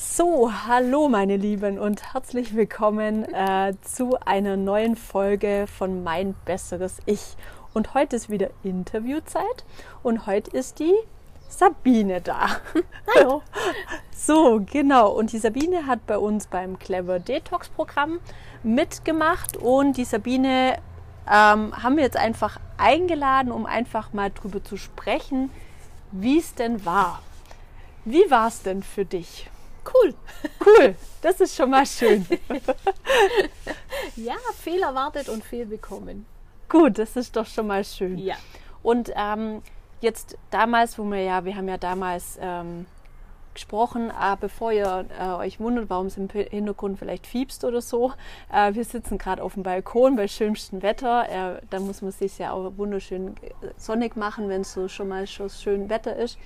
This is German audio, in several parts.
So, hallo meine Lieben und herzlich willkommen äh, zu einer neuen Folge von Mein besseres Ich. Und heute ist wieder Interviewzeit und heute ist die Sabine da. Hallo. So, genau. Und die Sabine hat bei uns beim Clever Detox Programm mitgemacht und die Sabine ähm, haben wir jetzt einfach eingeladen, um einfach mal drüber zu sprechen, wie es denn war. Wie war es denn für dich? Cool. Cool, das ist schon mal schön. ja, viel erwartet und viel bekommen. Gut, das ist doch schon mal schön. Ja. Und ähm, jetzt damals, wo wir ja, wir haben ja damals ähm, gesprochen, äh, bevor ihr äh, euch wundert, warum es im Hintergrund vielleicht fiebst oder so. Äh, wir sitzen gerade auf dem Balkon bei schönstem Wetter. Äh, da muss man sich ja auch wunderschön äh, sonnig machen, wenn es so schon mal schon schön Wetter ist.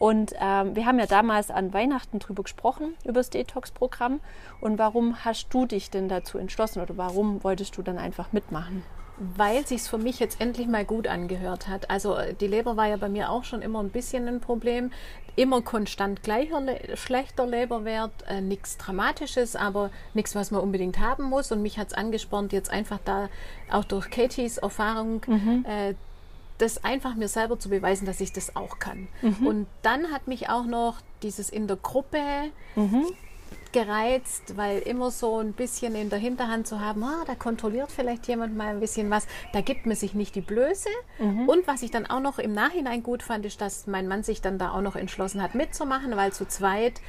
Und ähm, wir haben ja damals an Weihnachten drüber gesprochen, über das Detox-Programm. Und warum hast du dich denn dazu entschlossen oder warum wolltest du dann einfach mitmachen? Weil sich für mich jetzt endlich mal gut angehört hat. Also äh, die Leber war ja bei mir auch schon immer ein bisschen ein Problem. Immer konstant gleicher, schlechter Leberwert, äh, nichts Dramatisches, aber nichts, was man unbedingt haben muss. Und mich hat es angespornt, jetzt einfach da auch durch Katies Erfahrung mhm. äh, das einfach mir selber zu beweisen, dass ich das auch kann. Mhm. Und dann hat mich auch noch dieses in der Gruppe mhm. gereizt, weil immer so ein bisschen in der Hinterhand zu haben, ah, da kontrolliert vielleicht jemand mal ein bisschen was, da gibt man sich nicht die Blöße. Mhm. Und was ich dann auch noch im Nachhinein gut fand, ist, dass mein Mann sich dann da auch noch entschlossen hat mitzumachen, weil zu zweit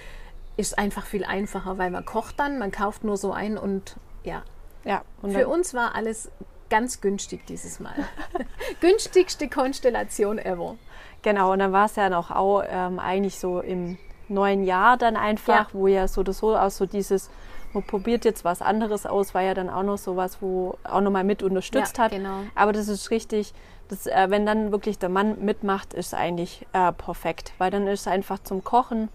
ist einfach viel einfacher, weil man kocht dann, man kauft nur so ein und ja. Ja, und für uns war alles ganz günstig dieses Mal. Günstigste Konstellation ever. Genau, und dann war es ja noch auch ähm, eigentlich so im neuen Jahr dann einfach, ja. wo ja so oder so auch so dieses, man probiert jetzt was anderes aus, war ja dann auch noch so was, wo auch nochmal mit unterstützt ja, hat. Genau. Aber das ist richtig, das, äh, wenn dann wirklich der Mann mitmacht, ist eigentlich äh, perfekt, weil dann ist es einfach zum Kochen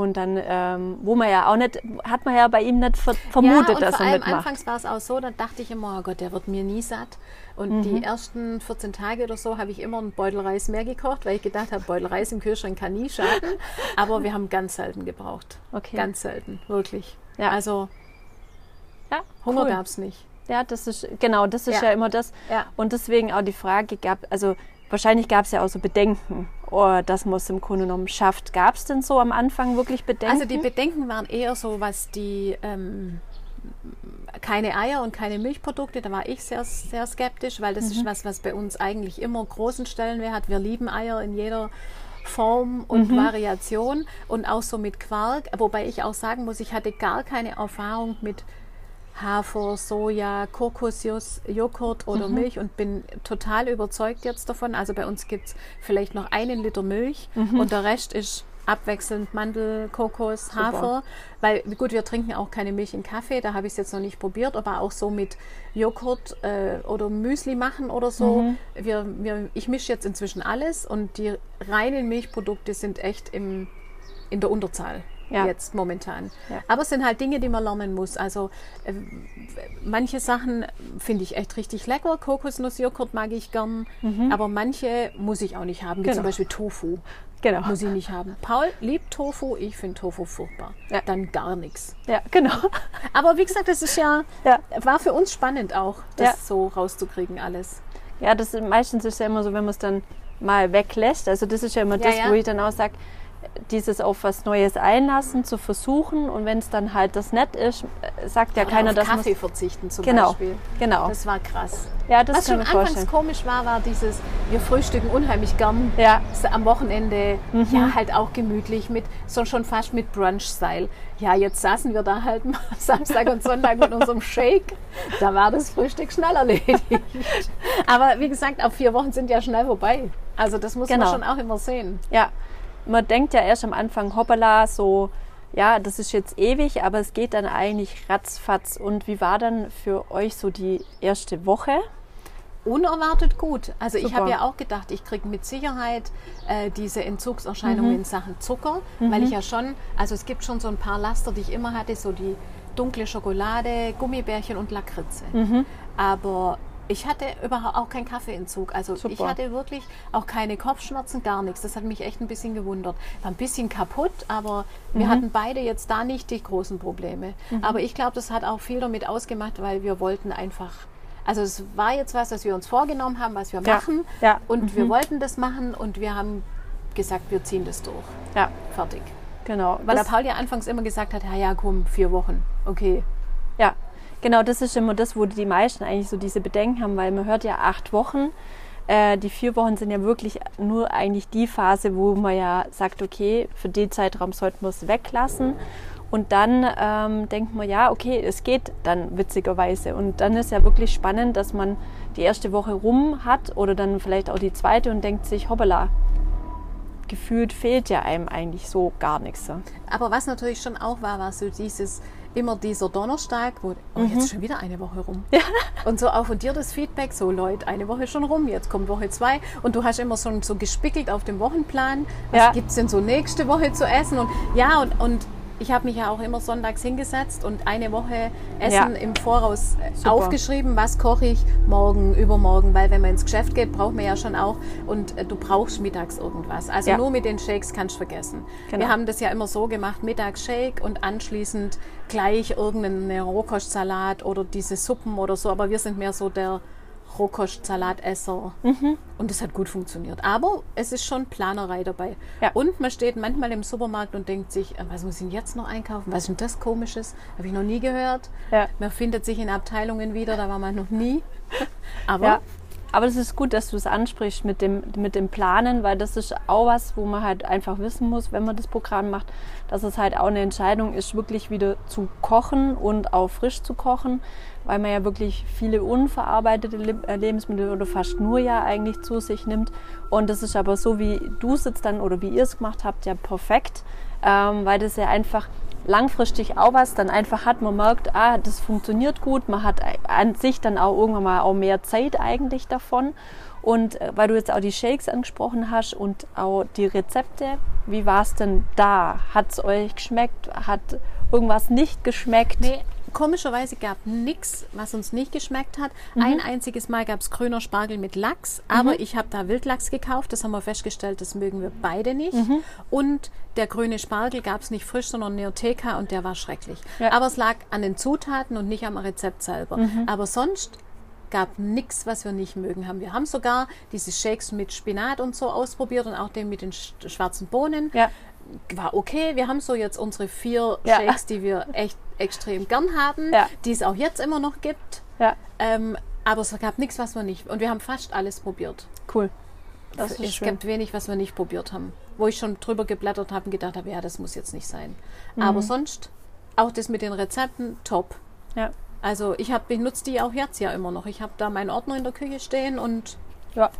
und dann, ähm, wo man ja auch nicht, hat man ja bei ihm nicht vermutet, ja, dass er mitmacht. Anfangs war es auch so, dann dachte ich immer, oh Gott, der wird mir nie satt. Und mhm. die ersten 14 Tage oder so habe ich immer einen Beutel Reis mehr gekocht, weil ich gedacht habe, Beutel Reis im Kühlschrank kann nie schaden. Aber wir haben ganz selten gebraucht. Okay. Ganz selten, wirklich. Ja. Also, ja, Hunger cool. gab es nicht. Ja, das ist, genau, das ist ja, ja immer das. Ja. Und deswegen auch die Frage gab, also wahrscheinlich gab es ja auch so Bedenken, oh, dass man es im Grunde genommen schafft. Gab es denn so am Anfang wirklich Bedenken? Also die Bedenken waren eher so, was die ähm, keine Eier und keine Milchprodukte, da war ich sehr, sehr skeptisch, weil das mhm. ist was, was bei uns eigentlich immer großen Stellenwert hat. Wir lieben Eier in jeder Form und mhm. Variation und auch so mit Quark, wobei ich auch sagen muss, ich hatte gar keine Erfahrung mit Hafer, Soja, Kokosjoghurt oder mhm. Milch und bin total überzeugt jetzt davon. Also bei uns gibt es vielleicht noch einen Liter Milch mhm. und der Rest ist abwechselnd Mandel, Kokos, Super. Hafer. Weil gut, wir trinken auch keine Milch in Kaffee, da habe ich es jetzt noch nicht probiert, aber auch so mit Joghurt äh, oder Müsli machen oder so. Mhm. Wir, wir, ich mische jetzt inzwischen alles und die reinen Milchprodukte sind echt im, in der Unterzahl ja. jetzt momentan. Ja. Aber es sind halt Dinge, die man lernen muss. Also äh, manche Sachen finde ich echt richtig lecker. Kokosnussjoghurt mag ich gern, mhm. aber manche muss ich auch nicht haben, wie genau. zum Beispiel Tofu. Genau. Muss ich nicht haben. Paul liebt Tofu, ich finde Tofu furchtbar. Ja. Dann gar nichts. Ja, genau. Aber wie gesagt, das ist ja, war für uns spannend auch, das so rauszukriegen alles. Ja, das meistens ist ja immer so, wenn man es dann mal weglässt. Also das ist ja immer das, wo ich dann auch sage, dieses auf was Neues einlassen, zu versuchen und wenn es dann halt das nett ist, sagt ja Oder keiner, dass Kaffee verzichten zum genau, Beispiel. Genau. Das war krass. Ja, das was schon anfangs komisch war, war dieses, wir frühstücken unheimlich gern ja. am Wochenende, mhm. ja halt auch gemütlich mit, so schon fast mit Brunch-Style. Ja, jetzt saßen wir da halt mal Samstag und Sonntag mit unserem Shake. Da war das Frühstück schnell erledigt. Aber wie gesagt, auch vier Wochen sind ja schnell vorbei. Also das muss genau. man schon auch immer sehen. Ja, man denkt ja erst am Anfang, hoppala, so, ja, das ist jetzt ewig, aber es geht dann eigentlich ratzfatz. Und wie war dann für euch so die erste Woche? Unerwartet gut. Also Super. ich habe ja auch gedacht, ich kriege mit Sicherheit äh, diese Entzugserscheinungen mhm. in Sachen Zucker, mhm. weil ich ja schon, also es gibt schon so ein paar Laster, die ich immer hatte, so die dunkle Schokolade, Gummibärchen und Lakritze. Mhm. Aber Ich hatte überhaupt auch keinen Kaffeeentzug. Also Super. ich hatte wirklich auch keine Kopfschmerzen, gar nichts. Das hat mich echt ein bisschen gewundert. War ein bisschen kaputt, aber wir Mhm. hatten beide jetzt da nicht die großen Probleme. Aber ich glaube, das hat auch viel damit ausgemacht, weil wir wollten einfach. Also es war jetzt was, was wir uns vorgenommen haben, was wir Ja. machen. Ja. Mhm. Und wir wollten das machen und wir haben gesagt, wir ziehen das durch. Ja, Fertig. genau. Weil Das- der Paul ja anfangs immer gesagt hat, ja, ja, komm, vier Wochen. Okay. Ja, genau, das ist immer das, wo die meisten eigentlich so diese Bedenken haben, weil man hört ja acht Wochen. Äh, die vier Wochen sind ja wirklich nur eigentlich die Phase, wo man ja sagt, okay, für den Zeitraum sollten wir es weglassen. Und dann ähm, denkt man, ja, okay, es geht dann witzigerweise. Und dann ist ja wirklich spannend, dass man die erste Woche rum hat oder dann vielleicht auch die zweite und denkt sich, hoppala, gefühlt fehlt ja einem eigentlich so gar nichts. Aber was natürlich schon auch war, war so dieses, immer dieser Donnerstag, wo, oh, Mhm. jetzt schon wieder eine Woche rum. Und so auch von dir das Feedback, so Leute, eine Woche schon rum, jetzt kommt Woche zwei. Und du hast immer so, so gespickelt auf dem Wochenplan, was Ja. gibt's denn so nächste Woche zu essen? Und ja, und, und ich habe mich ja auch immer sonntags hingesetzt und eine Woche Essen Ja. im Voraus äh, Super. aufgeschrieben, was koche ich morgen, übermorgen, weil wenn man ins Geschäft geht, braucht man ja schon auch und äh, du brauchst mittags irgendwas. Also Ja. nur mit den Shakes kannst du vergessen. Genau. Wir haben das ja immer so gemacht, mittags Shake und anschließend gleich irgendeinen Rohkostsalat oder diese Suppen oder so, aber wir sind mehr so der Rohkostsalatesser. Mhm. Und das hat gut funktioniert. Aber es ist schon Planerei dabei. Ja. Und man steht manchmal im Supermarkt und denkt sich, äh, was muss ich denn jetzt noch einkaufen? Was ist denn das Komisches? Habe ich noch nie gehört. Ja. Man findet sich in Abteilungen wieder, da war man noch nie. Aber Ja. Aber es ist gut, dass du es ansprichst mit dem, mit dem Planen, weil das ist auch was, wo man halt einfach wissen muss, wenn man das Programm macht, dass es halt auch eine Entscheidung ist, wirklich wieder zu kochen und auch frisch zu kochen, weil man ja wirklich viele unverarbeitete äh, Lebensmittel oder fast nur ja eigentlich zu sich nimmt. Und das ist aber so, wie du es jetzt dann oder wie ihr es gemacht habt, ja perfekt, ähm, weil das ja einfach langfristig auch was dann einfach hat. Man merkt, ah, das funktioniert gut. Man hat an sich dann auch irgendwann mal auch mehr Zeit eigentlich davon. Und äh, weil du jetzt auch die Shakes angesprochen hast und auch die Rezepte, wie war es denn da? Hat es euch geschmeckt? Hat irgendwas nicht geschmeckt? Nee, komischerweise gab nichts, was uns nicht geschmeckt hat. Mhm. Ein einziges Mal gab es grüner Spargel mit Lachs, aber ich habe da Wildlachs gekauft. Das haben wir festgestellt, das mögen wir beide nicht. Mhm. Und der grüne Spargel gab es nicht frisch, sondern Neotheka und der war schrecklich. Ja. Aber es lag an den Zutaten und nicht am Rezept selber. Mhm. Aber sonst gab nichts, was wir nicht mögen haben. Wir haben sogar diese Shakes mit Spinat und so ausprobiert und auch den mit den sch schwarzen Bohnen Ja, war okay. Wir haben so jetzt unsere vier Ja. Shakes, die wir echt extrem gern haben, Ja. die es auch jetzt immer noch gibt. ja, Ähm, aber es gab nichts, was wir nicht. Und wir haben fast alles probiert. cool. Das es schön. gibt wenig, was wir nicht probiert haben. Wo ich schon drüber geblättert habe und gedacht habe, ja, das muss jetzt nicht sein. Mhm. Aber sonst, auch das mit den Rezepten, top. Ja, Also ich habe benutze die auch jetzt ja immer noch. Ich habe da meinen Ordner in der Küche stehen und ja.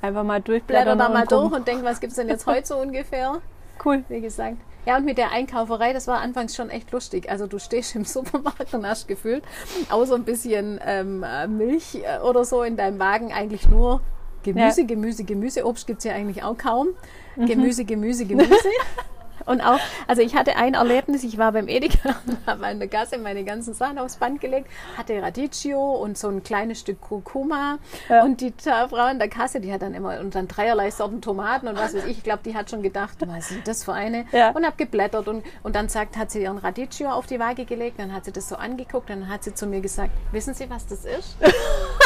Einfach mal blätter durchblättern. da mal durch und denke, was gibt es denn jetzt heute so ungefähr? Cool. wie gesagt. Ja, und mit der Einkauferei, das war anfangs schon echt lustig. Also du stehst im Supermarkt und hast gefühlt, außer ein bisschen ähm, äh, Milch äh, oder so in deinem Wagen, eigentlich nur Gemüse, Ja. Gemüse, Gemüse. Obst gibt's ja eigentlich auch kaum. Gemüse, Gemüse, Gemüse. Und auch, also ich hatte ein Erlebnis, ich war beim Edeka und habe an der Gasse meine ganzen Sachen aufs Band gelegt, hatte Radicchio und so ein kleines Stück Kurkuma Ja. und die Frau an der Kasse, die hat dann immer, und dann dreierlei Sorten Tomaten und was weiß ich, ich glaube, die hat schon gedacht, was ist das für eine? Ja. Und habe geblättert und, und dann sagt, hat sie ihren Radicchio auf die Waage gelegt, dann hat sie das so angeguckt, dann hat sie zu mir gesagt, wissen Sie, was das ist?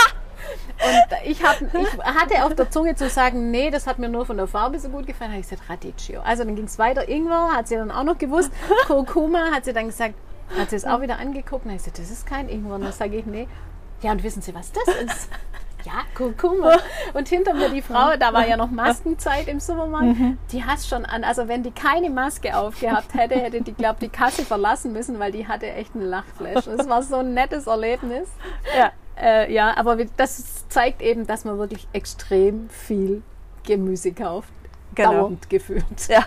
Und ich, hab, ich hatte auf der Zunge zu sagen, nee, das hat mir nur von der Farbe so gut gefallen. habe ich gesagt, Radicchio. Also dann ging es weiter. Ingwer hat sie dann auch noch gewusst. Kurkuma hat sie dann gesagt, hat sie es auch wieder angeguckt. Und habe ich gesagt, das ist kein Ingwer. Und dann sage ich, nee. Ja, und wissen Sie, was das ist? Ja, Kurkuma. Und hinter mir die Frau, da war ja noch Maskenzeit im Supermarkt, die hat schon an, also wenn die keine Maske aufgehabt hätte, hätte die, glaube die Kasse verlassen müssen, weil die hatte echt einen Lachflash. Es war so ein nettes Erlebnis. Ja, Äh, ja, aber das zeigt eben, dass man wirklich extrem viel Gemüse kauft. Genau. Dauernd gefühlt. Ja.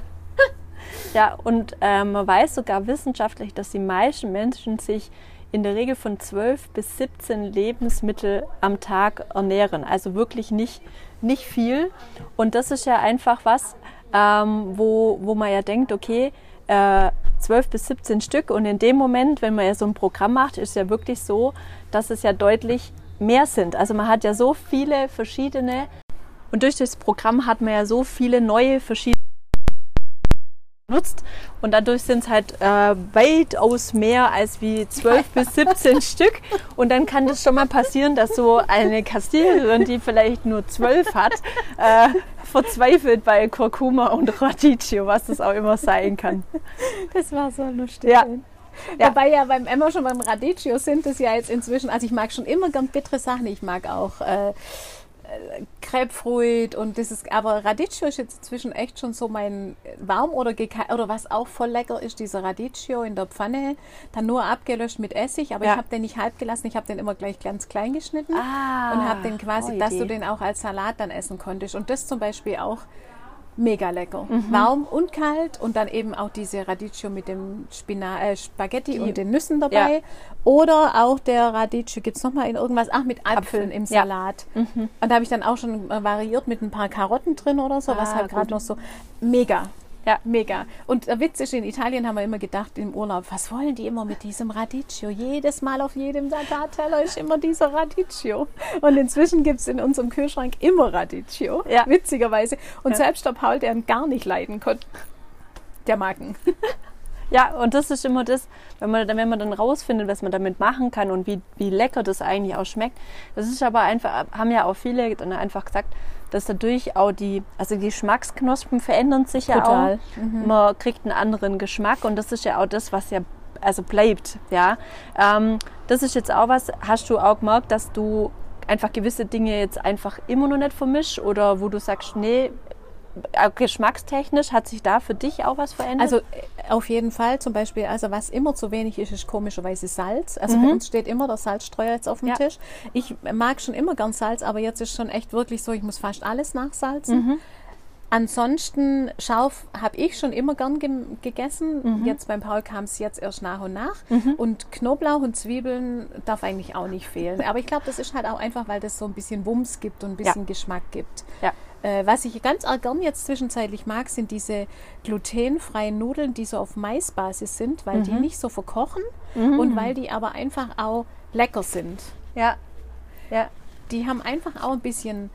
Ja, und äh, man weiß sogar wissenschaftlich, dass die meisten Menschen sich in der Regel von 12 bis 17 Lebensmittel am Tag ernähren. Also wirklich nicht, nicht viel. Und das ist ja einfach was, ähm, wo, wo man ja denkt, okay, äh, 12 bis 17 Stück. Und in dem Moment, wenn man ja so ein Programm macht, ist ja wirklich so, dass es ja deutlich mehr sind. Also man hat ja so viele verschiedene und durch das Programm hat man ja so viele neue verschiedene nutzt und dadurch sind es halt äh, weitaus mehr als wie 12 bis 17 Stück und dann kann das schon mal passieren, dass so eine Kassiererin, die vielleicht nur 12 hat, äh, verzweifelt bei Kurkuma und Radicchio, was das auch immer sein kann. Das war so lustig. Ja. Ja. Wobei ja beim Emma schon beim Radicchio sind es ja jetzt inzwischen, also ich mag schon immer ganz bittere Sachen. Ich mag auch äh, Grapefruit und das ist, aber Radicchio ist jetzt inzwischen echt schon so mein warm oder oder was auch voll lecker ist, dieser Radicchio in der Pfanne, dann nur abgelöscht mit Essig, aber Ja. ich habe den nicht halb gelassen, ich habe den immer gleich ganz klein geschnitten Ah, und habe den quasi, dass du den auch als Salat dann essen konntest. Und das zum Beispiel auch mega lecker. Mhm. Warm und kalt und dann eben auch diese Radicchio mit dem Spina äh, Spaghetti und den Nüssen dabei. Ja. Oder auch der Radicchio gibt es nochmal in irgendwas, ach mit Apfeln Apfel, im ja. Salat. Und da habe ich dann auch schon variiert mit ein paar Karotten drin oder so, was Ah, halt gerade noch so mega. Ja. Mega. Und der Witz ist, in Italien haben wir immer gedacht im Urlaub, was wollen die immer mit diesem Radicchio? Jedes Mal auf jedem Tatarteller ist immer dieser Radicchio. Und inzwischen gibt es in unserem Kühlschrank immer Radicchio. Ja. Witzigerweise. Und Ja. selbst der Paul, der ihn gar nicht leiden konnte, der mag ihn. Ja, und das ist immer das, wenn man, wenn man dann rausfindet, was man damit machen kann und wie, wie lecker das eigentlich auch schmeckt. Das ist aber einfach, haben ja auch viele dann einfach gesagt, dass dadurch auch die, also die Geschmacksknospen verändern sich ja Total. auch. Man kriegt einen anderen Geschmack und das ist ja auch das, was ja also bleibt. Ja, ähm, das ist jetzt auch was. Hast du auch gemerkt, dass du einfach gewisse Dinge jetzt einfach immer noch nicht vermischst oder wo du sagst, nee, geschmackstechnisch hat sich da für dich auch was verändert? Also äh, auf jeden Fall zum Beispiel, also was immer zu wenig ist, ist komischerweise Salz. Also bei uns steht immer der Salzstreuer jetzt auf dem Ja. Tisch. Ich mag schon immer gern Salz, aber jetzt ist schon echt wirklich so, ich muss fast alles nachsalzen. Ansonsten Schauf habe ich schon immer gern gem- gegessen. Jetzt beim Paul kam es jetzt erst nach und nach. Und Knoblauch und Zwiebeln darf eigentlich auch nicht fehlen. Aber ich glaube, das ist halt auch einfach, weil das so ein bisschen Wumms gibt und ein bisschen Geschmack gibt. ja. Äh, was ich ganz arg gern jetzt zwischenzeitlich mag, sind diese glutenfreien Nudeln, die so auf Maisbasis sind, weil die nicht so verkochen und weil die aber einfach auch lecker sind. ja, ja. Die haben einfach auch ein bisschen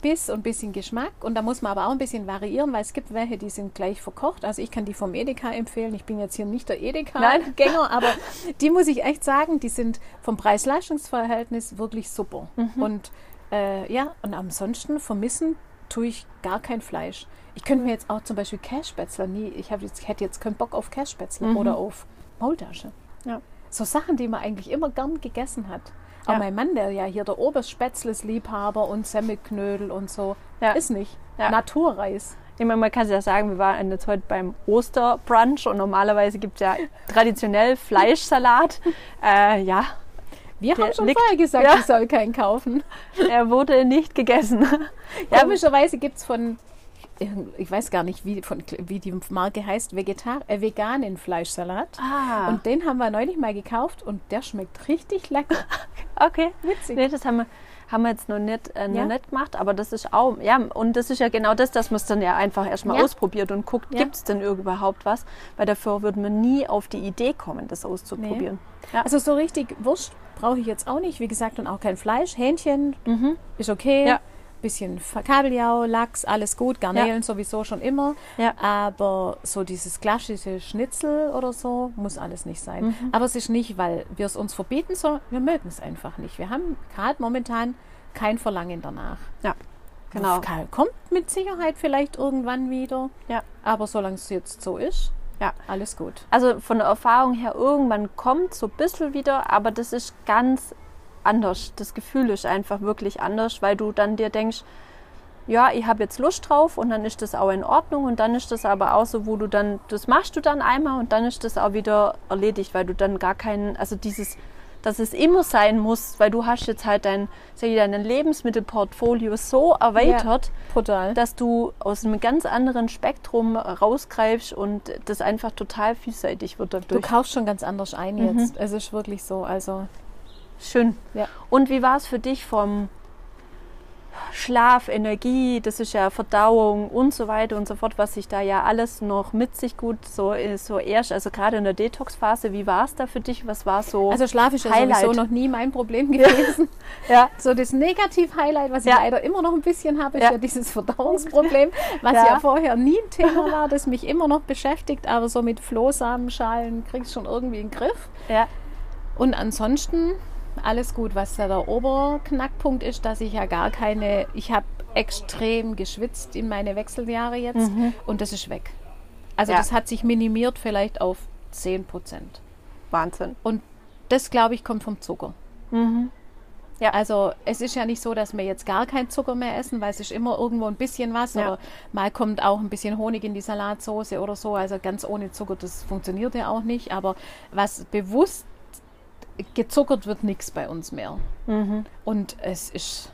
Biss und ein bisschen Geschmack und da muss man aber auch ein bisschen variieren, weil es gibt welche, die sind gleich verkocht. Also ich kann die vom Edeka empfehlen. Ich bin jetzt hier nicht der. Edeka-Gänger, aber die muss ich echt sagen, die sind vom Preis-Leistungs-Verhältnis wirklich super. Und äh, ja, und ansonsten vermissen tue ich gar kein Fleisch. Ich könnte mir jetzt auch zum Beispiel Kässpätzler nie, ich jetzt, hätte jetzt keinen Bock auf Kässpätzler oder auf Maultasche. Ja. So Sachen, die man eigentlich immer gern gegessen hat. Ja. mein Mann, der ja hier der Oberspätzles-Liebhaber und Semmelknödel und so, Ja. ist nicht. Ja. Naturreis. Ich meine, man kann ja sagen, wir waren jetzt heute beim Osterbrunch und normalerweise gibt es ja traditionell Fleischsalat. äh, ja, Wir Der haben schon liegt- vorher gesagt, Ja. ich soll keinen kaufen. er wurde nicht gegessen. ja, Komischerweise gibt es von, ich weiß gar nicht, wie, von, wie die Marke heißt, Vegetar äh, veganen Fleischsalat. ah, Und den haben wir neulich mal gekauft und der schmeckt richtig lecker. okay. Witzig. Nee, das haben wir, haben wir jetzt noch nicht, äh, noch Ja. nicht gemacht, aber das ist auch, ja, und das ist ja genau das, dass man es dann ja einfach erstmal Ja. ausprobiert und guckt, Ja. gibt es denn überhaupt was? Weil dafür würde man nie auf die Idee kommen, das auszuprobieren. Ja. Also so richtig Wurst brauche ich jetzt auch nicht. Wie gesagt, und auch kein Fleisch. Hähnchen ist okay. Mhm. Ja. Bisschen Kabeljau, Lachs, alles gut. Garnelen sowieso schon immer. Ja. Aber so dieses klassische Schnitzel oder so muss alles nicht sein. Mhm. Aber es ist nicht, weil wir es uns verbieten, sondern wir mögen es einfach nicht. Wir haben gerade momentan kein Verlangen danach. ja, genau. Kann- Kommt mit Sicherheit vielleicht irgendwann wieder. Ja. Aber solange es jetzt so ist, Ja. alles gut. Also von der Erfahrung her, irgendwann kommt so ein bisschen wieder, aber das ist ganz anders. Das Gefühl ist einfach wirklich anders, weil du dann dir denkst, ja, ich habe jetzt Lust drauf und dann ist das auch in Ordnung und dann ist das aber auch so, wo du dann, das machst du dann einmal und dann ist das auch wieder erledigt, weil du dann gar keinen, also dieses, dass es immer sein muss, weil du hast jetzt halt dein, sag ich, dein Lebensmittelportfolio so erweitert, Total. dass du aus einem ganz anderen Spektrum rausgreifst und das einfach total vielseitig wird Du dadurch. kaufst schon ganz anders ein Mhm. jetzt. Es ist wirklich so. Also Schön. Ja. Und wie war es für dich vom Schlaf, Energie, das ist ja Verdauung und so weiter und so fort, was sich da ja alles noch mit sich gut so, äh, so erst, also gerade in der Detox-Phase, wie war es da für dich? Was war so? Also Schlaf ist ja sowieso noch nie mein Problem gewesen. ja. So das Negativ-Highlight, was ich ja. leider immer noch ein bisschen habe, ist ja, ja dieses Verdauungsproblem, was ja. ja. vorher nie ein Thema war, das mich immer noch beschäftigt, aber so mit Flohsamenschalen kriegst du schon irgendwie in den Griff. Ja. Und ansonsten alles gut. Was ja der Oberknackpunkt ist, dass ich ja gar keine, ich habe extrem geschwitzt in meine Wechseljahre jetzt mhm. und das ist weg. Also ja. das hat sich minimiert vielleicht auf 10 Prozent. Wahnsinn. Und das, glaube ich, kommt vom Zucker. Mhm. Ja. Also es ist ja nicht so, dass wir jetzt gar keinen Zucker mehr essen, weil es ist immer irgendwo ein bisschen was ja. oder mal kommt auch ein bisschen Honig in die Salatsauce oder so. Also ganz ohne Zucker, das funktioniert ja auch nicht. Aber was bewusst gezuckert wird nichts bei uns mehr. Mhm. Und es ist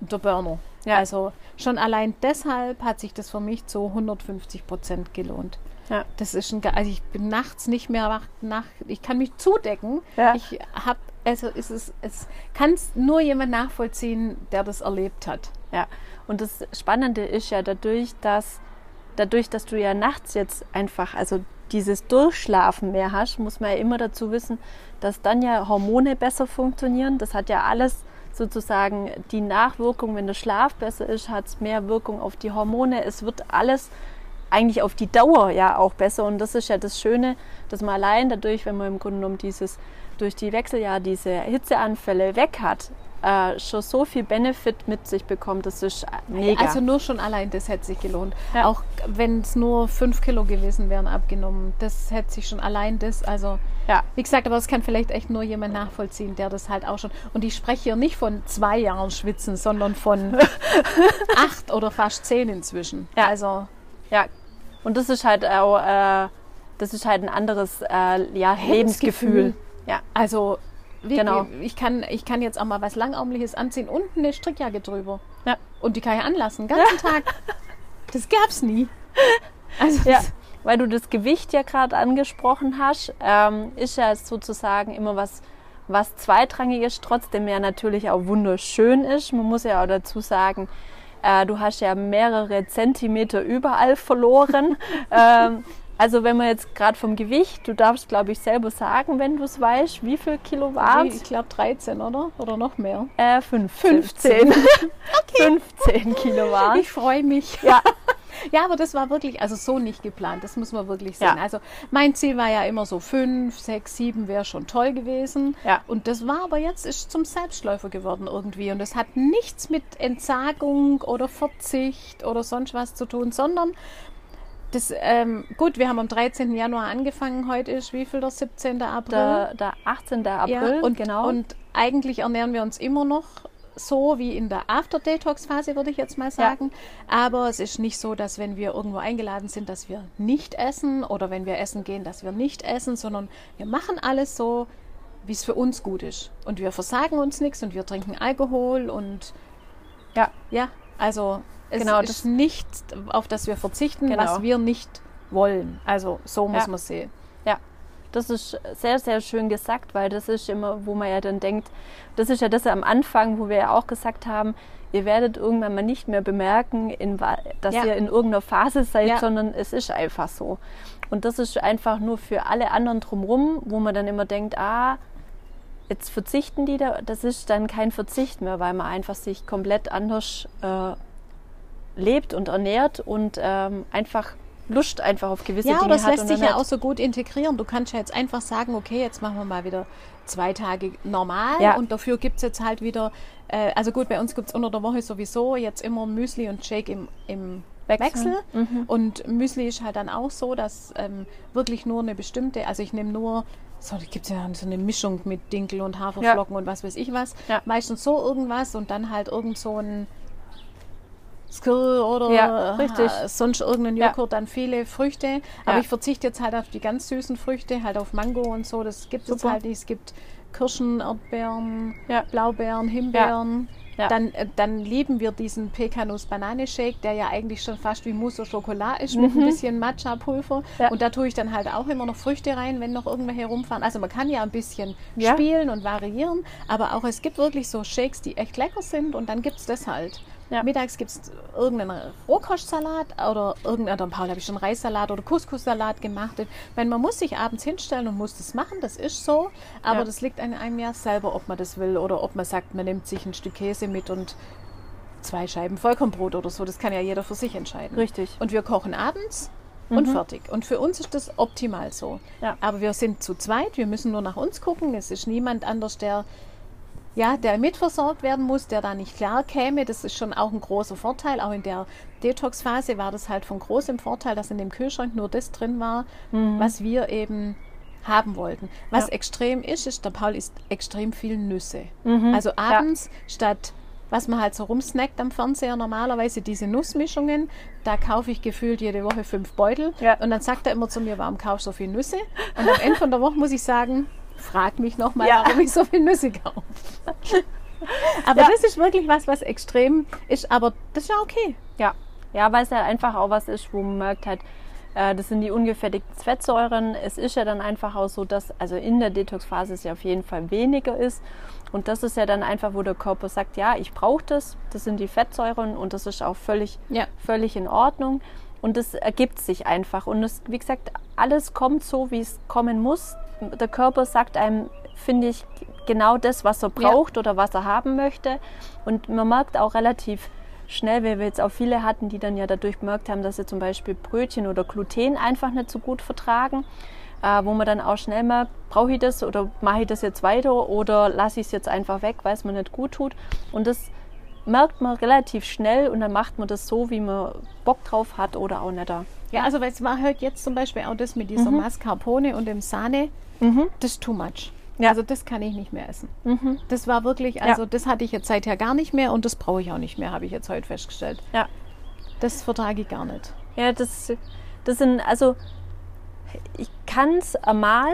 der Burner. Ja. Also schon allein deshalb hat sich das für mich zu 150 Prozent gelohnt. Ja. Das ist ein, also ich bin nachts nicht mehr wach, nach, ich kann mich zudecken. Ja. Ich habe, also ist es, es kann nur jemand nachvollziehen, der das erlebt hat. Ja. Und das Spannende ist ja dadurch, dass dadurch, dass du ja nachts jetzt einfach, also dieses Durchschlafen mehr hast, muss man ja immer dazu wissen, dass dann ja Hormone besser funktionieren. Das hat ja alles sozusagen die Nachwirkung, wenn der Schlaf besser ist, hat es mehr Wirkung auf die Hormone. Es wird alles eigentlich auf die Dauer ja auch besser. Und das ist ja das Schöne, dass man allein dadurch, wenn man im Grunde genommen dieses durch die Wechseljahr diese Hitzeanfälle weg hat, äh, schon so viel Benefit mit sich bekommt, das ist mega. Also nur schon allein das hätte sich gelohnt. Ja. Auch wenn es nur fünf Kilo gewesen wären abgenommen, das hätte sich schon allein das, also ja. wie gesagt, aber das kann vielleicht echt nur jemand nachvollziehen, der das halt auch schon. Und ich spreche hier nicht von zwei Jahren Schwitzen, sondern von acht oder fast zehn inzwischen. Ja. Also ja, und das ist halt auch, äh, das ist halt ein anderes äh, ja, Lebensgefühl. Ja. Also Wirklich, genau. Ich kann, ich kann jetzt auch mal was Langärmliches anziehen und eine Strickjacke drüber. Ja. Und die kann ich anlassen, den ganzen ja. Tag. Das gab's nie. Also ja. Weil du das Gewicht ja gerade angesprochen hast, ähm, ist ja sozusagen immer was, was zweitrangig ist, trotzdem ja natürlich auch wunderschön ist. Man muss ja auch dazu sagen, äh, du hast ja mehrere Zentimeter überall verloren. ähm, also wenn man jetzt gerade vom Gewicht, du darfst glaube ich selber sagen, wenn du es weißt, wie viel Kilo war es? Ich glaube 13, oder? Oder noch mehr? Äh, 15. 15. okay. 15 Kilo war Ich freue mich. Ja. Ja, aber das war wirklich, also so nicht geplant, das muss man wirklich sehen. Ja. Also mein Ziel war ja immer so fünf, sechs, sieben wäre schon toll gewesen. Ja. Und das war aber jetzt ist zum Selbstläufer geworden irgendwie. Und das hat nichts mit Entsagung oder Verzicht oder sonst was zu tun, sondern das, ähm, gut, wir haben am 13. Januar angefangen. Heute ist wie viel der 17. April? Der, der 18. April, ja, und, genau. Und eigentlich ernähren wir uns immer noch so wie in der After-Detox-Phase, würde ich jetzt mal sagen. Ja. Aber es ist nicht so, dass wenn wir irgendwo eingeladen sind, dass wir nicht essen oder wenn wir essen gehen, dass wir nicht essen, sondern wir machen alles so, wie es für uns gut ist. Und wir versagen uns nichts und wir trinken Alkohol und ja, ja, also es genau, ist nichts, auf das wir verzichten, genau. was wir nicht wollen. Also so muss ja. man sehen. Ja, das ist sehr, sehr schön gesagt, weil das ist immer, wo man ja dann denkt, das ist ja das am Anfang, wo wir ja auch gesagt haben, ihr werdet irgendwann mal nicht mehr bemerken, in, dass ja. ihr in irgendeiner Phase seid, ja. sondern es ist einfach so. Und das ist einfach nur für alle anderen drumherum, wo man dann immer denkt, ah, jetzt verzichten die da, das ist dann kein Verzicht mehr, weil man einfach sich komplett anders äh, lebt und ernährt und ähm, einfach Lust einfach auf gewisse ja, Dinge hat. Ja, das lässt sich ja auch so gut integrieren. Du kannst ja jetzt einfach sagen, okay, jetzt machen wir mal wieder zwei Tage normal ja. und dafür gibt es jetzt halt wieder, äh, also gut, bei uns gibt es unter der Woche sowieso jetzt immer Müsli und Shake im, im Wechsel. Wechsel. Mhm. Und Müsli ist halt dann auch so, dass ähm, wirklich nur eine bestimmte, also ich nehme nur so, da gibt es ja so eine Mischung mit Dinkel und Haferflocken ja. und was weiß ich was. Ja. Meistens so irgendwas und dann halt irgend so ein Skill oder ja, richtig. sonst irgendein Joghurt, ja. dann viele Früchte. Aber ja. ich verzichte jetzt halt auf die ganz süßen Früchte, halt auf Mango und so. Das gibt es halt nicht. Es gibt Kirschen, Erdbeeren, Blaubeeren, Himbeeren. Ja. Dann, äh, dann lieben wir diesen Pekanuss-Banane-Shake, der ja eigentlich schon fast wie Mousse au Chocolat ist, mhm. mit ein bisschen Matcha-Pulver. Ja. Und da tue ich dann halt auch immer noch Früchte rein, wenn noch irgendwelche rumfahren. Also man kann ja ein bisschen ja. spielen und variieren, aber auch es gibt wirklich so Shakes, die echt lecker sind und dann gibt es das halt. Ja. Mittags gibt es irgendeinen Rohkostsalat oder irgendeinen, Paul habe ich schon Reissalat oder Couscous-Salat gemacht. Meine, man muss sich abends hinstellen und muss das machen, das ist so. Aber ja. das liegt an einem ja selber, ob man das will oder ob man sagt, man nimmt sich ein Stück Käse mit und zwei Scheiben Vollkornbrot oder so. Das kann ja jeder für sich entscheiden. Richtig. Und wir kochen abends und mhm. fertig. Und für uns ist das optimal so. Ja. Aber wir sind zu zweit, wir müssen nur nach uns gucken. Es ist niemand anders, der ja, der mitversorgt werden muss, der da nicht klar käme. Das ist schon auch ein großer Vorteil. Auch in der Detox-Phase war das halt von großem Vorteil, dass in dem Kühlschrank nur das drin war, mhm. was wir eben haben wollten. Was ja. extrem ist, ist, der Paul isst extrem viel Nüsse. Mhm. Also abends ja. statt was man halt so rumsnackt am Fernseher normalerweise, diese Nussmischungen, da kaufe ich gefühlt jede Woche fünf Beutel. Ja. Und dann sagt er immer zu mir, warum kaufst du so viel Nüsse? Und am Ende von der Woche muss ich sagen, frag mich nochmal, ja. warum ich so viel Nüsse kaufe. aber ja. das ist wirklich was, was extrem ist, aber das ist ja okay. Ja, ja weil es ja einfach auch was ist, wo man merkt halt, äh, das sind die ungefährdigten Fettsäuren. Es ist ja dann einfach auch so, dass also in der Detox-Phase es ja auf jeden Fall weniger ist. Und das ist ja dann einfach, wo der Körper sagt, ja, ich brauche das, das sind die Fettsäuren und das ist auch völlig, ja. völlig in Ordnung. Und das ergibt sich einfach. Und es, wie gesagt, alles kommt so, wie es kommen muss der Körper sagt einem, finde ich, genau das, was er braucht ja. oder was er haben möchte. Und man merkt auch relativ schnell, weil wir jetzt auch viele hatten, die dann ja dadurch gemerkt haben, dass sie zum Beispiel Brötchen oder Gluten einfach nicht so gut vertragen. Äh, wo man dann auch schnell merkt, brauche ich das oder mache ich das jetzt weiter oder lasse ich es jetzt einfach weg, weil es mir nicht gut tut. Und das merkt man relativ schnell und dann macht man das so, wie man Bock drauf hat oder auch nicht. Ja, also es war halt jetzt zum Beispiel auch das mit dieser mhm. Mascarpone und dem Sahne Mhm. Das ist too much. Ja. Also das kann ich nicht mehr essen. Mhm. Das war wirklich, also ja. das hatte ich jetzt seither gar nicht mehr und das brauche ich auch nicht mehr, habe ich jetzt heute festgestellt. Ja. Das vertrage ich gar nicht. Ja, das, das sind, also ich kann es einmal,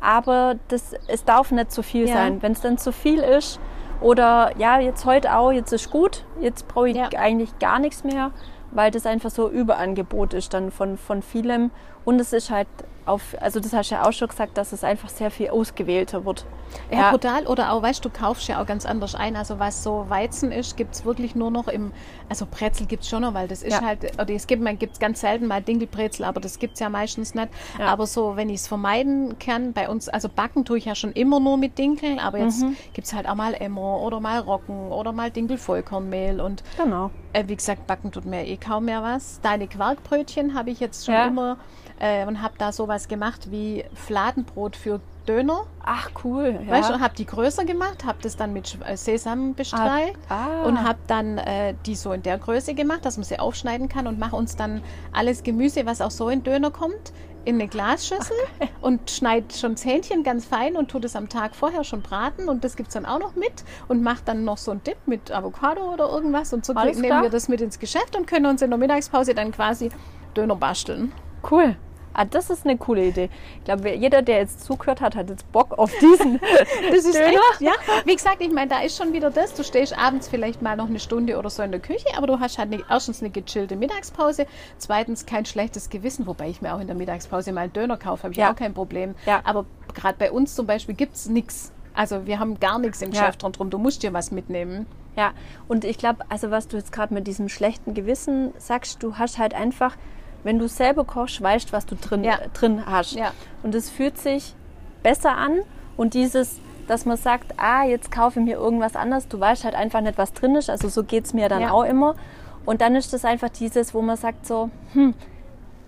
aber das, es darf nicht zu viel ja. sein. Wenn es dann zu viel ist oder ja, jetzt heute auch, jetzt ist gut, jetzt brauche ich ja. eigentlich gar nichts mehr, weil das einfach so Überangebot ist dann von, von vielem. Und es ist halt auf, also das hast du ja auch schon gesagt, dass es einfach sehr viel ausgewählter wird. Ja, ja, brutal. Oder auch, weißt du, kaufst ja auch ganz anders ein. Also was so Weizen ist, gibt es wirklich nur noch im, also Brezel gibt es schon noch, weil das ist ja. halt, oder es gibt, man gibt ganz selten mal Dinkelbrezel, aber das gibt es ja meistens nicht. Ja. Aber so, wenn ich es vermeiden kann, bei uns, also backen tue ich ja schon immer nur mit Dinkel, aber jetzt mhm. gibt es halt auch mal Emmer oder mal Rocken oder mal Dinkel-Vollkornmehl und genau. Äh, wie gesagt, backen tut mir eh kaum mehr was. Deine Quarkbrötchen habe ich jetzt schon immer äh, und habe da sowas gemacht wie Fladenbrot für Döner. Ach cool. Ja. Weißt du, habe die größer gemacht, habe das dann mit äh, Sesam bestrahlt ah, ah. und habe dann äh, die so in der Größe gemacht, dass man sie aufschneiden kann und mache uns dann alles Gemüse, was auch so in Döner kommt, in eine Glasschüssel okay. und schneide schon Zähnchen ganz fein und tue das am Tag vorher schon braten und das gibt es dann auch noch mit und mache dann noch so einen Dip mit Avocado oder irgendwas und so nehmen wir das mit ins Geschäft und können uns in der Mittagspause dann quasi Döner basteln. Cool. Ah, das ist eine coole Idee. Ich glaube, jeder, der jetzt zugehört hat, hat jetzt Bock auf diesen. das ist Döner. echt, ja. Wie gesagt, ich meine, da ist schon wieder das. Du stehst abends vielleicht mal noch eine Stunde oder so in der Küche, aber du hast halt eine, erstens eine gechillte Mittagspause, zweitens kein schlechtes Gewissen, wobei ich mir auch in der Mittagspause mal einen Döner kaufe, habe ich ja. auch kein Problem. Ja. Aber gerade bei uns zum Beispiel gibt es nichts. Also wir haben gar nichts im Geschäft ja. drum. Du musst dir was mitnehmen. Ja, und ich glaube, also was du jetzt gerade mit diesem schlechten Gewissen sagst, du hast halt einfach wenn du selber kochst, weißt, was du drin, ja. drin hast. Ja. Und es fühlt sich besser an. Und dieses, dass man sagt, ah, jetzt kaufe ich mir irgendwas anderes, du weißt halt einfach nicht, was drin ist. Also so geht es mir dann ja. auch immer. Und dann ist das einfach dieses, wo man sagt so, hm,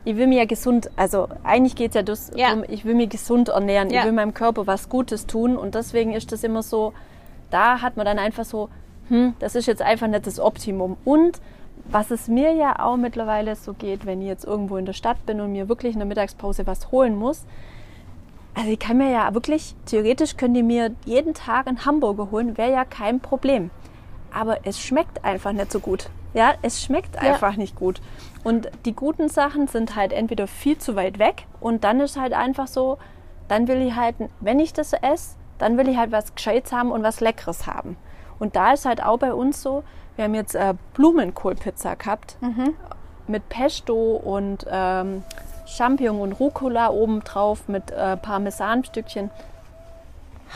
ich will mir ja gesund, also eigentlich geht es ja das, ja. Um, ich will mich gesund ernähren, ja. ich will meinem Körper was Gutes tun und deswegen ist das immer so, da hat man dann einfach so, hm, das ist jetzt einfach nicht das Optimum. Und was es mir ja auch mittlerweile so geht, wenn ich jetzt irgendwo in der Stadt bin und mir wirklich in der Mittagspause was holen muss. Also ich kann mir ja wirklich, theoretisch können die mir jeden Tag einen Hamburger holen, wäre ja kein Problem. Aber es schmeckt einfach nicht so gut. Ja, es schmeckt einfach ja. nicht gut. Und die guten Sachen sind halt entweder viel zu weit weg und dann ist halt einfach so, dann will ich halt, wenn ich das esse, dann will ich halt was Gescheites haben und was Leckeres haben. Und da ist halt auch bei uns so, wir haben jetzt äh, Blumenkohlpizza gehabt mit Pesto und ähm, Champignon und Rucola obendrauf mit äh, Parmesanstückchen.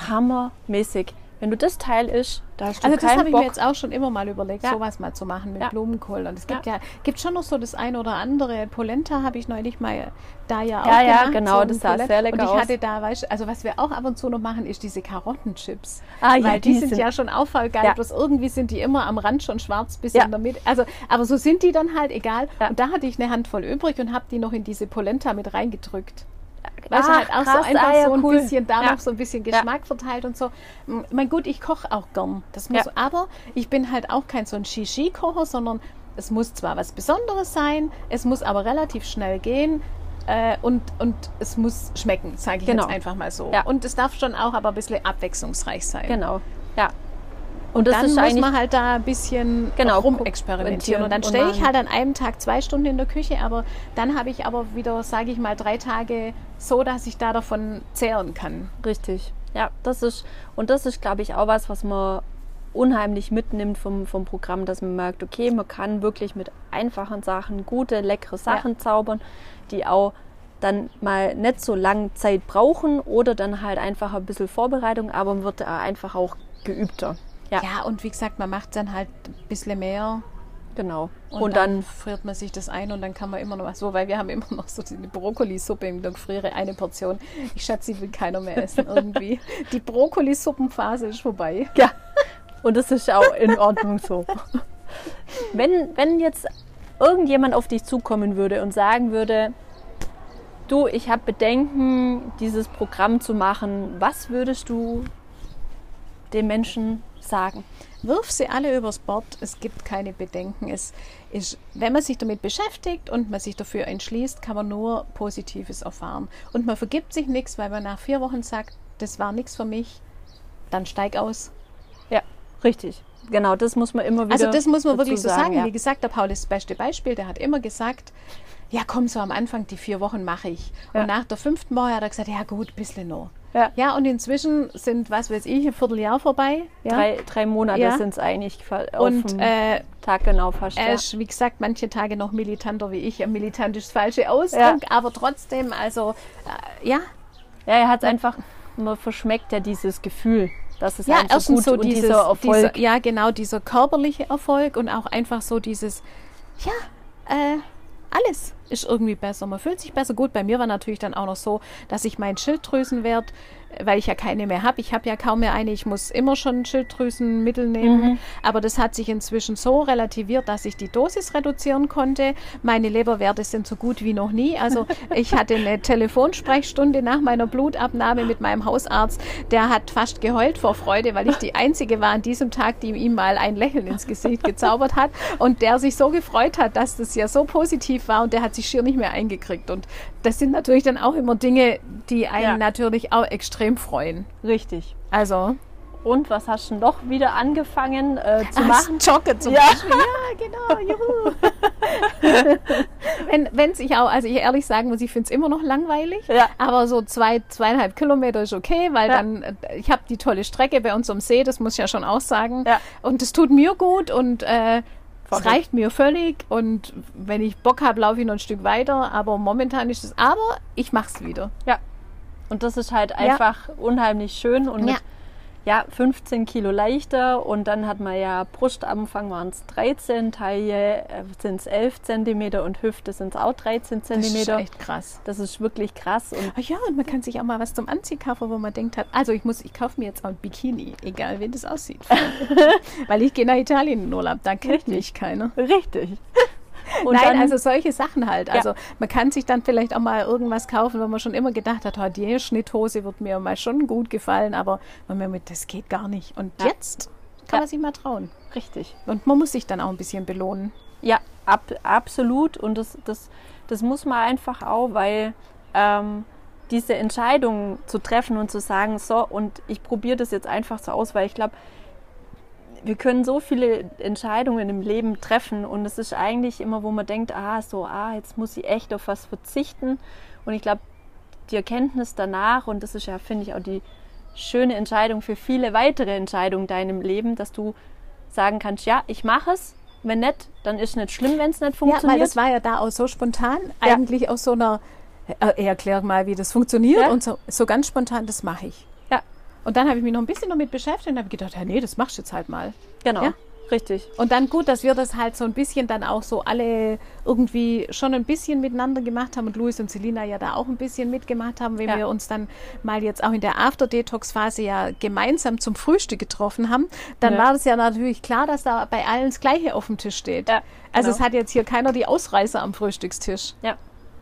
Hammermäßig. Wenn du das Teil isst, da hast du Also das habe ich mir jetzt auch schon immer mal überlegt, Ja. sowas mal zu machen mit Ja. Blumenkohl. Und es gibt ja. gibt schon noch so das ein oder andere. Polenta habe ich neulich mal da ja auch Ja, ja, gemacht. genau, ein das sah Polenta. sehr lecker Und ich aus. hatte da, weißt du, also was wir auch ab und zu noch machen, ist diese Karottenchips. Ah, ja, Weil die, die sind, sind- ja schon auch voll geil. Ja. Bloß irgendwie sind die immer am Rand schon schwarz bis Ja. in der Mitte. Also, aber so sind die dann halt, egal. Ja. Und da hatte ich eine Handvoll übrig und habe die noch in diese Polenta mit reingedrückt. Ach, halt auch krass, so einfach ah, ja, so ein cool. bisschen da Ja. so ein bisschen Ja. Geschmack verteilt und so. Meine, gut, ich koche auch gern. Das muss, Ja. aber ich bin halt auch kein so ein Shishi-Kocher, sondern es muss zwar was Besonderes sein, es muss aber relativ schnell gehen. Äh, und, und es muss schmecken, sage ich Genau. jetzt einfach mal so. Ja. Und es darf schon auch aber ein bisschen abwechslungsreich sein. Genau. Ja. Und das dann ist muss man halt da ein bisschen Genau, rumexperimentieren. Und dann stehe ich halt an einem Tag zwei Stunden in der Küche, aber dann habe ich aber wieder, sage ich mal, drei Tage so, dass ich da davon zehren kann. Richtig. Ja, das ist, und das ist, glaube ich, auch was, was man unheimlich mitnimmt vom, vom Programm, dass man merkt, okay, man kann wirklich mit einfachen Sachen gute, leckere Sachen zaubern, die auch dann mal nicht so lange Zeit brauchen oder dann halt einfach ein bisschen Vorbereitung, aber man wird einfach auch geübter. Ja, Ja, und wie gesagt, man macht dann halt ein bisschen mehr genau. und, Und, dann, dann, friert man sich das ein und dann kann man immer noch was so, weil wir haben immer noch so die Brokkolisuppe der Gefriere, eine Portion. Ich schätze, die will keiner mehr essen irgendwie. Die Brokkolisuppenphase ist vorbei. ja. Und das ist auch in Ordnung so. Wenn, wenn jetzt irgendjemand auf dich zukommen würde und sagen würde, du, ich habe Bedenken, dieses Programm zu machen, was würdest du den Menschen sagen? Wirf sie alle übers Bord. Es gibt keine Bedenken. Es ist, wenn man sich damit beschäftigt und man sich dafür entschließt, kann man nur Positives erfahren. Und man vergibt sich nichts, weil man nach vier Wochen sagt, das war nichts für mich. Dann steig aus. Ja, richtig. Genau, das muss man immer wieder Also das muss man wirklich so sagen. ja. Wie gesagt, der Paul ist das beste Beispiel. Der hat immer gesagt, ja komm, so am Anfang die vier Wochen mache ich. Ja. Und nach der fünften Woche hat er gesagt, ja gut, bisschen noch. Ja. Ja, und inzwischen sind, was weiß ich, ein Vierteljahr vorbei. Ja. Drei, drei Monate Ja. sind es eigentlich auf und den äh, Tag genau fast. er ist, wie gesagt, manche Tage noch militanter wie ich. Militant ist das falsche Ausdruck, aber trotzdem, also, äh, ja. ja, er hat einfach, man verschmeckt ja dieses Gefühl, dass es Ja, einem so gut so dieses, dieser Erfolg. Dieser, ja, genau, dieser körperliche Erfolg und auch einfach so dieses, ja, äh, alles ist irgendwie besser. Man fühlt sich besser. Gut, bei mir war natürlich dann auch noch so, dass ich meinen Schilddrüsenwert, weil ich ja keine mehr habe, ich habe ja kaum mehr eine, ich muss immer schon Schilddrüsenmittel nehmen, Mhm. aber das hat sich inzwischen so relativiert, dass ich die Dosis reduzieren konnte. Meine Leberwerte sind so gut wie noch nie. Also ich hatte eine Telefonsprechstunde nach meiner Blutabnahme mit meinem Hausarzt, der hat fast geheult vor Freude, weil ich die einzige war an diesem Tag, die ihm mal ein Lächeln ins Gesicht gezaubert hat und der sich so gefreut hat, dass das ja so positiv war und der hat sich schier nicht mehr eingekriegt. Und das sind natürlich dann auch immer Dinge, die einen Ja. natürlich auch extrem freuen. Richtig. Also Und was hast du noch wieder angefangen äh, zu Ah, machen? Joggen zum Ja. Beispiel. Ja, genau. Juhu. wenn wenn's ich auch, also ich ehrlich sagen muss, ich finde es immer noch langweilig. Ja. Aber so zwei, zweieinhalb Kilometer ist okay, weil Ja. dann, äh, ich habe die tolle Strecke bei uns am See, das muss ich ja schon auch sagen. Ja. Und es tut mir gut und äh, es reicht mir völlig. Und wenn ich Bock habe, laufe ich noch ein Stück weiter. Aber momentan ist es, aber ich mache es wieder. Ja. Und das ist halt einfach unheimlich schön und Ja. mit ja, 15 Kilo leichter und dann hat man ja Brustamfang waren es 13, Taille sind es 11 Zentimeter und Hüfte sind es auch 13 Das ist Zentimeter. echt krass. Das ist wirklich krass und Ah ja, und man kann sich auch mal was zum Anziehen kaufen, wo man denkt hat, also ich muss, ich kaufe mir jetzt auch ein Bikini, egal wie das aussieht. Weil ich gehe nach Italien in Urlaub, da kennt Richtig. mich keiner. richtig. Und Nein, dann, also solche Sachen halt. Also man kann sich dann vielleicht auch mal irgendwas kaufen, wo man schon immer gedacht hat, oh, die Schnitthose wird mir mal schon gut gefallen, aber man mir mit, das geht gar nicht. Und Ja. jetzt kann Ja. man sich mal trauen. richtig. Und man muss sich dann auch ein bisschen belohnen. Ja, ab, absolut. Und das, das, das muss man einfach auch, weil ähm, diese Entscheidung zu treffen und zu sagen, so, und ich probiere das jetzt einfach so aus, weil ich glaube, wir können so viele Entscheidungen im Leben treffen und es ist eigentlich immer, wo man denkt, ah, so, ah, jetzt muss ich echt auf was verzichten. Und ich glaube, die Erkenntnis danach, und das ist ja, finde ich, auch die schöne Entscheidung für viele weitere Entscheidungen in deinem Leben, dass du sagen kannst, ja, ich mache es. Wenn nicht, dann ist es nicht schlimm, wenn es nicht funktioniert. Ja, weil das war ja da auch so spontan, ja. eigentlich aus so einer, äh, erklär mal, wie das funktioniert ja. und so, so ganz spontan, das mache ich. Und dann habe ich mich noch ein bisschen damit beschäftigt und habe gedacht, ja, nee, das machst du jetzt halt mal. Genau. Ja? Richtig. Und dann gut, dass wir das halt so ein bisschen dann auch so alle irgendwie schon ein bisschen miteinander gemacht haben und Luis und Selina ja da auch ein bisschen mitgemacht haben, wenn ja. wir uns dann mal jetzt auch in der After-Detox-Phase ja gemeinsam zum Frühstück getroffen haben, dann ja. war das ja natürlich klar, dass da bei allen das Gleiche auf dem Tisch steht. Ja, also genau. es hat jetzt hier keiner die Ausreißer am Frühstückstisch. Ja.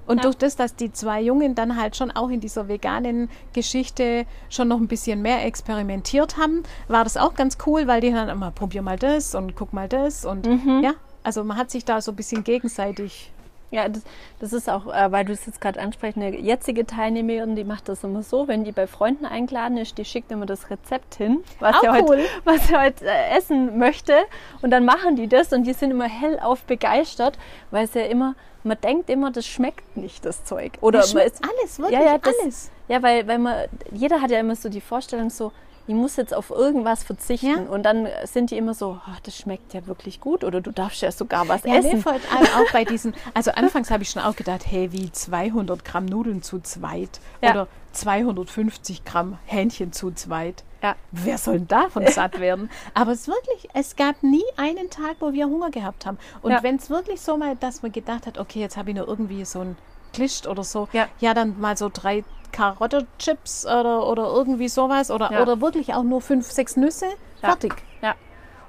Und ja. durch das, dass die zwei Jungen dann halt schon auch in dieser veganen Geschichte schon noch ein bisschen mehr experimentiert haben, war das auch ganz cool, weil die dann immer, probier mal das und guck mal das und mhm. ja, also man hat sich da so ein bisschen gegenseitig ja, das, das ist auch, äh, weil du es jetzt gerade ansprichst, eine jetzige Teilnehmerin, die macht das immer so, wenn die bei Freunden eingeladen ist, die schickt immer das Rezept hin, was sie heute, was sie heute äh, essen möchte. Und dann machen die das und die sind immer hellauf begeistert, weil es ja immer, man denkt immer, das schmeckt nicht, das Zeug. Oder das schmeckt ist, alles, wirklich ja, ja, das, alles. Ja, weil, weil man, jeder hat ja immer so die Vorstellung so, ich muss jetzt auf irgendwas verzichten. Ja. Und dann sind die immer so, oh, das schmeckt ja wirklich gut oder du darfst ja sogar was ja, essen. vor allem auch bei diesen, also anfangs habe ich schon auch gedacht, hey, wie 200 Gramm Nudeln zu zweit ja. oder 250 Gramm Hähnchen zu zweit. Ja. Wer soll denn davon satt werden? Aber es wirklich, es gab nie einen Tag, wo wir Hunger gehabt haben. Und ja. wenn es wirklich so mal, dass man gedacht hat, okay, jetzt habe ich nur irgendwie so ein Klischt oder so, ja. ja, dann mal so drei Karottechips oder, oder irgendwie sowas oder, ja. oder wirklich auch nur fünf, sechs Nüsse, fertig. Ja.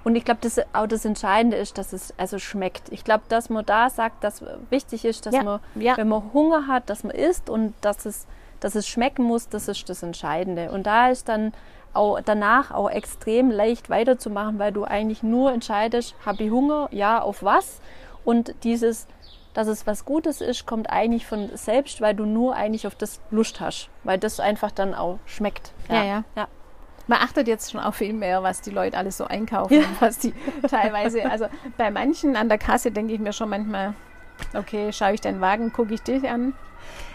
Und ich glaube, das auch das Entscheidende ist, dass es also schmeckt. Ich glaube, dass man da sagt, dass wichtig ist, dass ja. man, wenn man Hunger hat, dass man isst und dass es, dass es schmecken muss, das ist das Entscheidende. Und da ist dann auch danach auch extrem leicht weiterzumachen, weil du eigentlich nur entscheidest, habe ich Hunger, ja, auf was? Und dieses dass es was Gutes ist, kommt eigentlich von selbst, weil du nur eigentlich auf das Lust hast, weil das einfach dann auch schmeckt. Ja, ja. ja. ja. Man achtet jetzt schon auch viel mehr, was die Leute alles so einkaufen, ja. was die teilweise, also bei manchen an der Kasse denke ich mir schon manchmal, okay, schaue ich deinen Wagen, gucke ich dich an,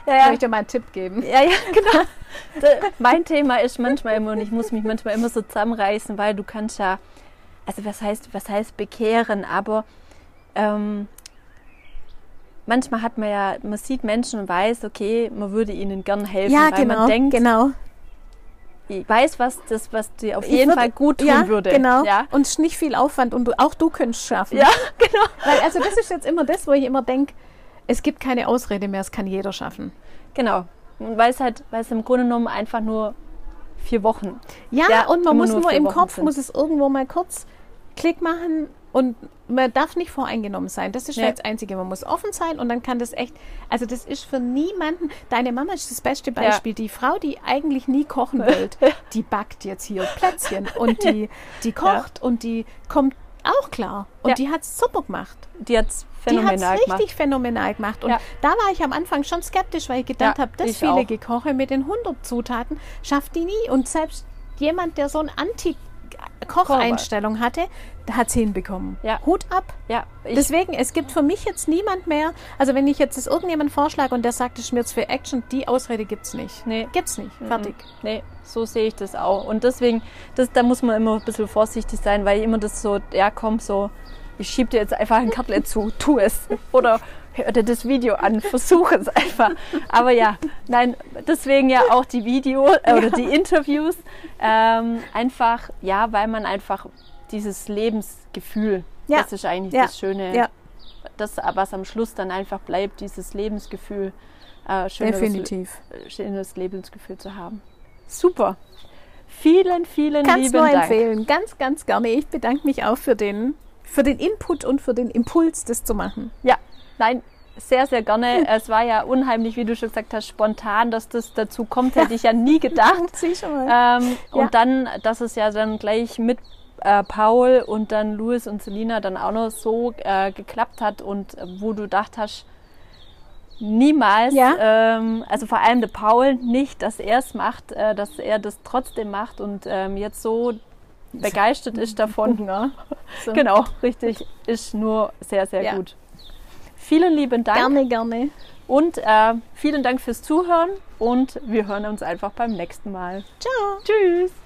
ja, ja. Soll ich dir mal einen Tipp geben? Ja, ja, genau. mein Thema ist manchmal immer, und ich muss mich manchmal immer so zusammenreißen, weil du kannst ja, also was heißt, was heißt bekehren, aber ähm, manchmal hat man ja, man sieht Menschen und weiß, okay, man würde ihnen gern helfen, ja, weil genau, man denkt, genau. ich weiß, was das, was dir auf jeden würde, Fall gut tun ja, würde. Genau. Ja, und es ist nicht viel Aufwand und du, auch du könntest schaffen. Ja, genau. Weil also das ist jetzt immer das, wo ich immer denke, es gibt keine Ausrede mehr, es kann jeder schaffen. Genau. Weil es halt, weil es im Grunde genommen einfach nur vier Wochen. Ja, ja und man muss nur, nur im Wochen Kopf, sind. muss es irgendwo mal kurz Klick machen und man darf nicht voreingenommen sein. Das ist ja. das Einzige. Man muss offen sein und dann kann das echt, also das ist für niemanden, deine Mama ist das beste Beispiel. Ja. Die Frau, die eigentlich nie kochen will, die backt jetzt hier Plätzchen und die, die kocht ja. und die kommt auch klar. Und die hat es super gemacht. Die hat es phänomenal die hat's richtig phänomenal gemacht. Und da war ich am Anfang schon skeptisch, weil ich gedacht habe, das viele auch. Gekoche mit den 100 Zutaten schafft die nie. Und selbst jemand, der so ein Anti- Kocheinstellung hatte, hat es hinbekommen. Ja. Hut ab. Ja, Deswegen, es gibt für mich jetzt niemand mehr, also wenn ich jetzt das irgendjemand vorschlage und der sagt, es jetzt für Action, die Ausrede gibt es nicht. Nee. Gibt's nicht. Fertig. Nee, so sehe ich das auch. Und deswegen, das, da muss man immer ein bisschen vorsichtig sein, weil immer das so, ja komm, so, ich schieb dir jetzt einfach ein Kartlet zu, tu es. Oder hör dir das Video an, versuche es einfach. Aber ja, nein, deswegen ja auch die Video äh, oder die Interviews. Ähm, einfach, ja, weil man einfach dieses Lebensgefühl, ja. das ist eigentlich ja. das Schöne, ja. das, was am Schluss dann einfach bleibt, dieses Lebensgefühl, äh, schönes, Definitiv. schönes Lebensgefühl zu haben. Super. Vielen, vielen Kannst lieben nur Dank. empfehlen, ganz, ganz gerne. Ich bedanke mich auch für den, für den Input und für den Impuls, das zu machen. Ja, nein, sehr, sehr gerne. Es war ja unheimlich, wie du schon gesagt hast, spontan, dass das dazu kommt, hätte ich ja nie gedacht. Ähm, Ja. Und dann, dass es ja dann gleich mit äh, Paul und dann Louis und Selina dann auch noch so äh, geklappt hat und äh, wo du gedacht hast, niemals, Ja. ähm, also vor allem der Paul, nicht, dass er es macht, äh, dass er das trotzdem macht und ähm, jetzt so begeistert ist davon. Ja. So. Genau, richtig, ist nur sehr, sehr Ja. gut. Vielen lieben Dank. Gerne, gerne. Und äh, vielen Dank fürs Zuhören und wir hören uns einfach beim nächsten Mal. Ciao. Tschüss.